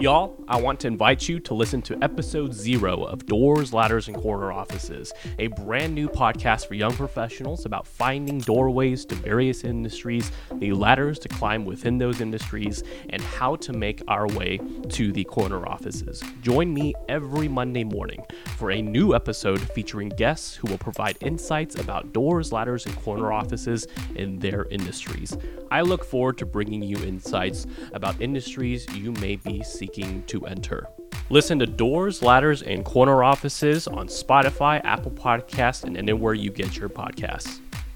Y'all, I want to invite you to listen to episode zero of Doors, Ladders, and Corner Offices, a brand new podcast for young professionals about finding doorways to various industries, the ladders to climb within those industries, and how to make our way to the corner offices. Join me every Monday morning for a new episode featuring guests who will provide insights about doors, ladders, and corner offices in their industries. I look forward to bringing you insights about industries you may be seeking seeking to enter. Listen to Doors, Ladders, and Corner Offices on Spotify, Apple Podcasts, and anywhere you get your podcasts.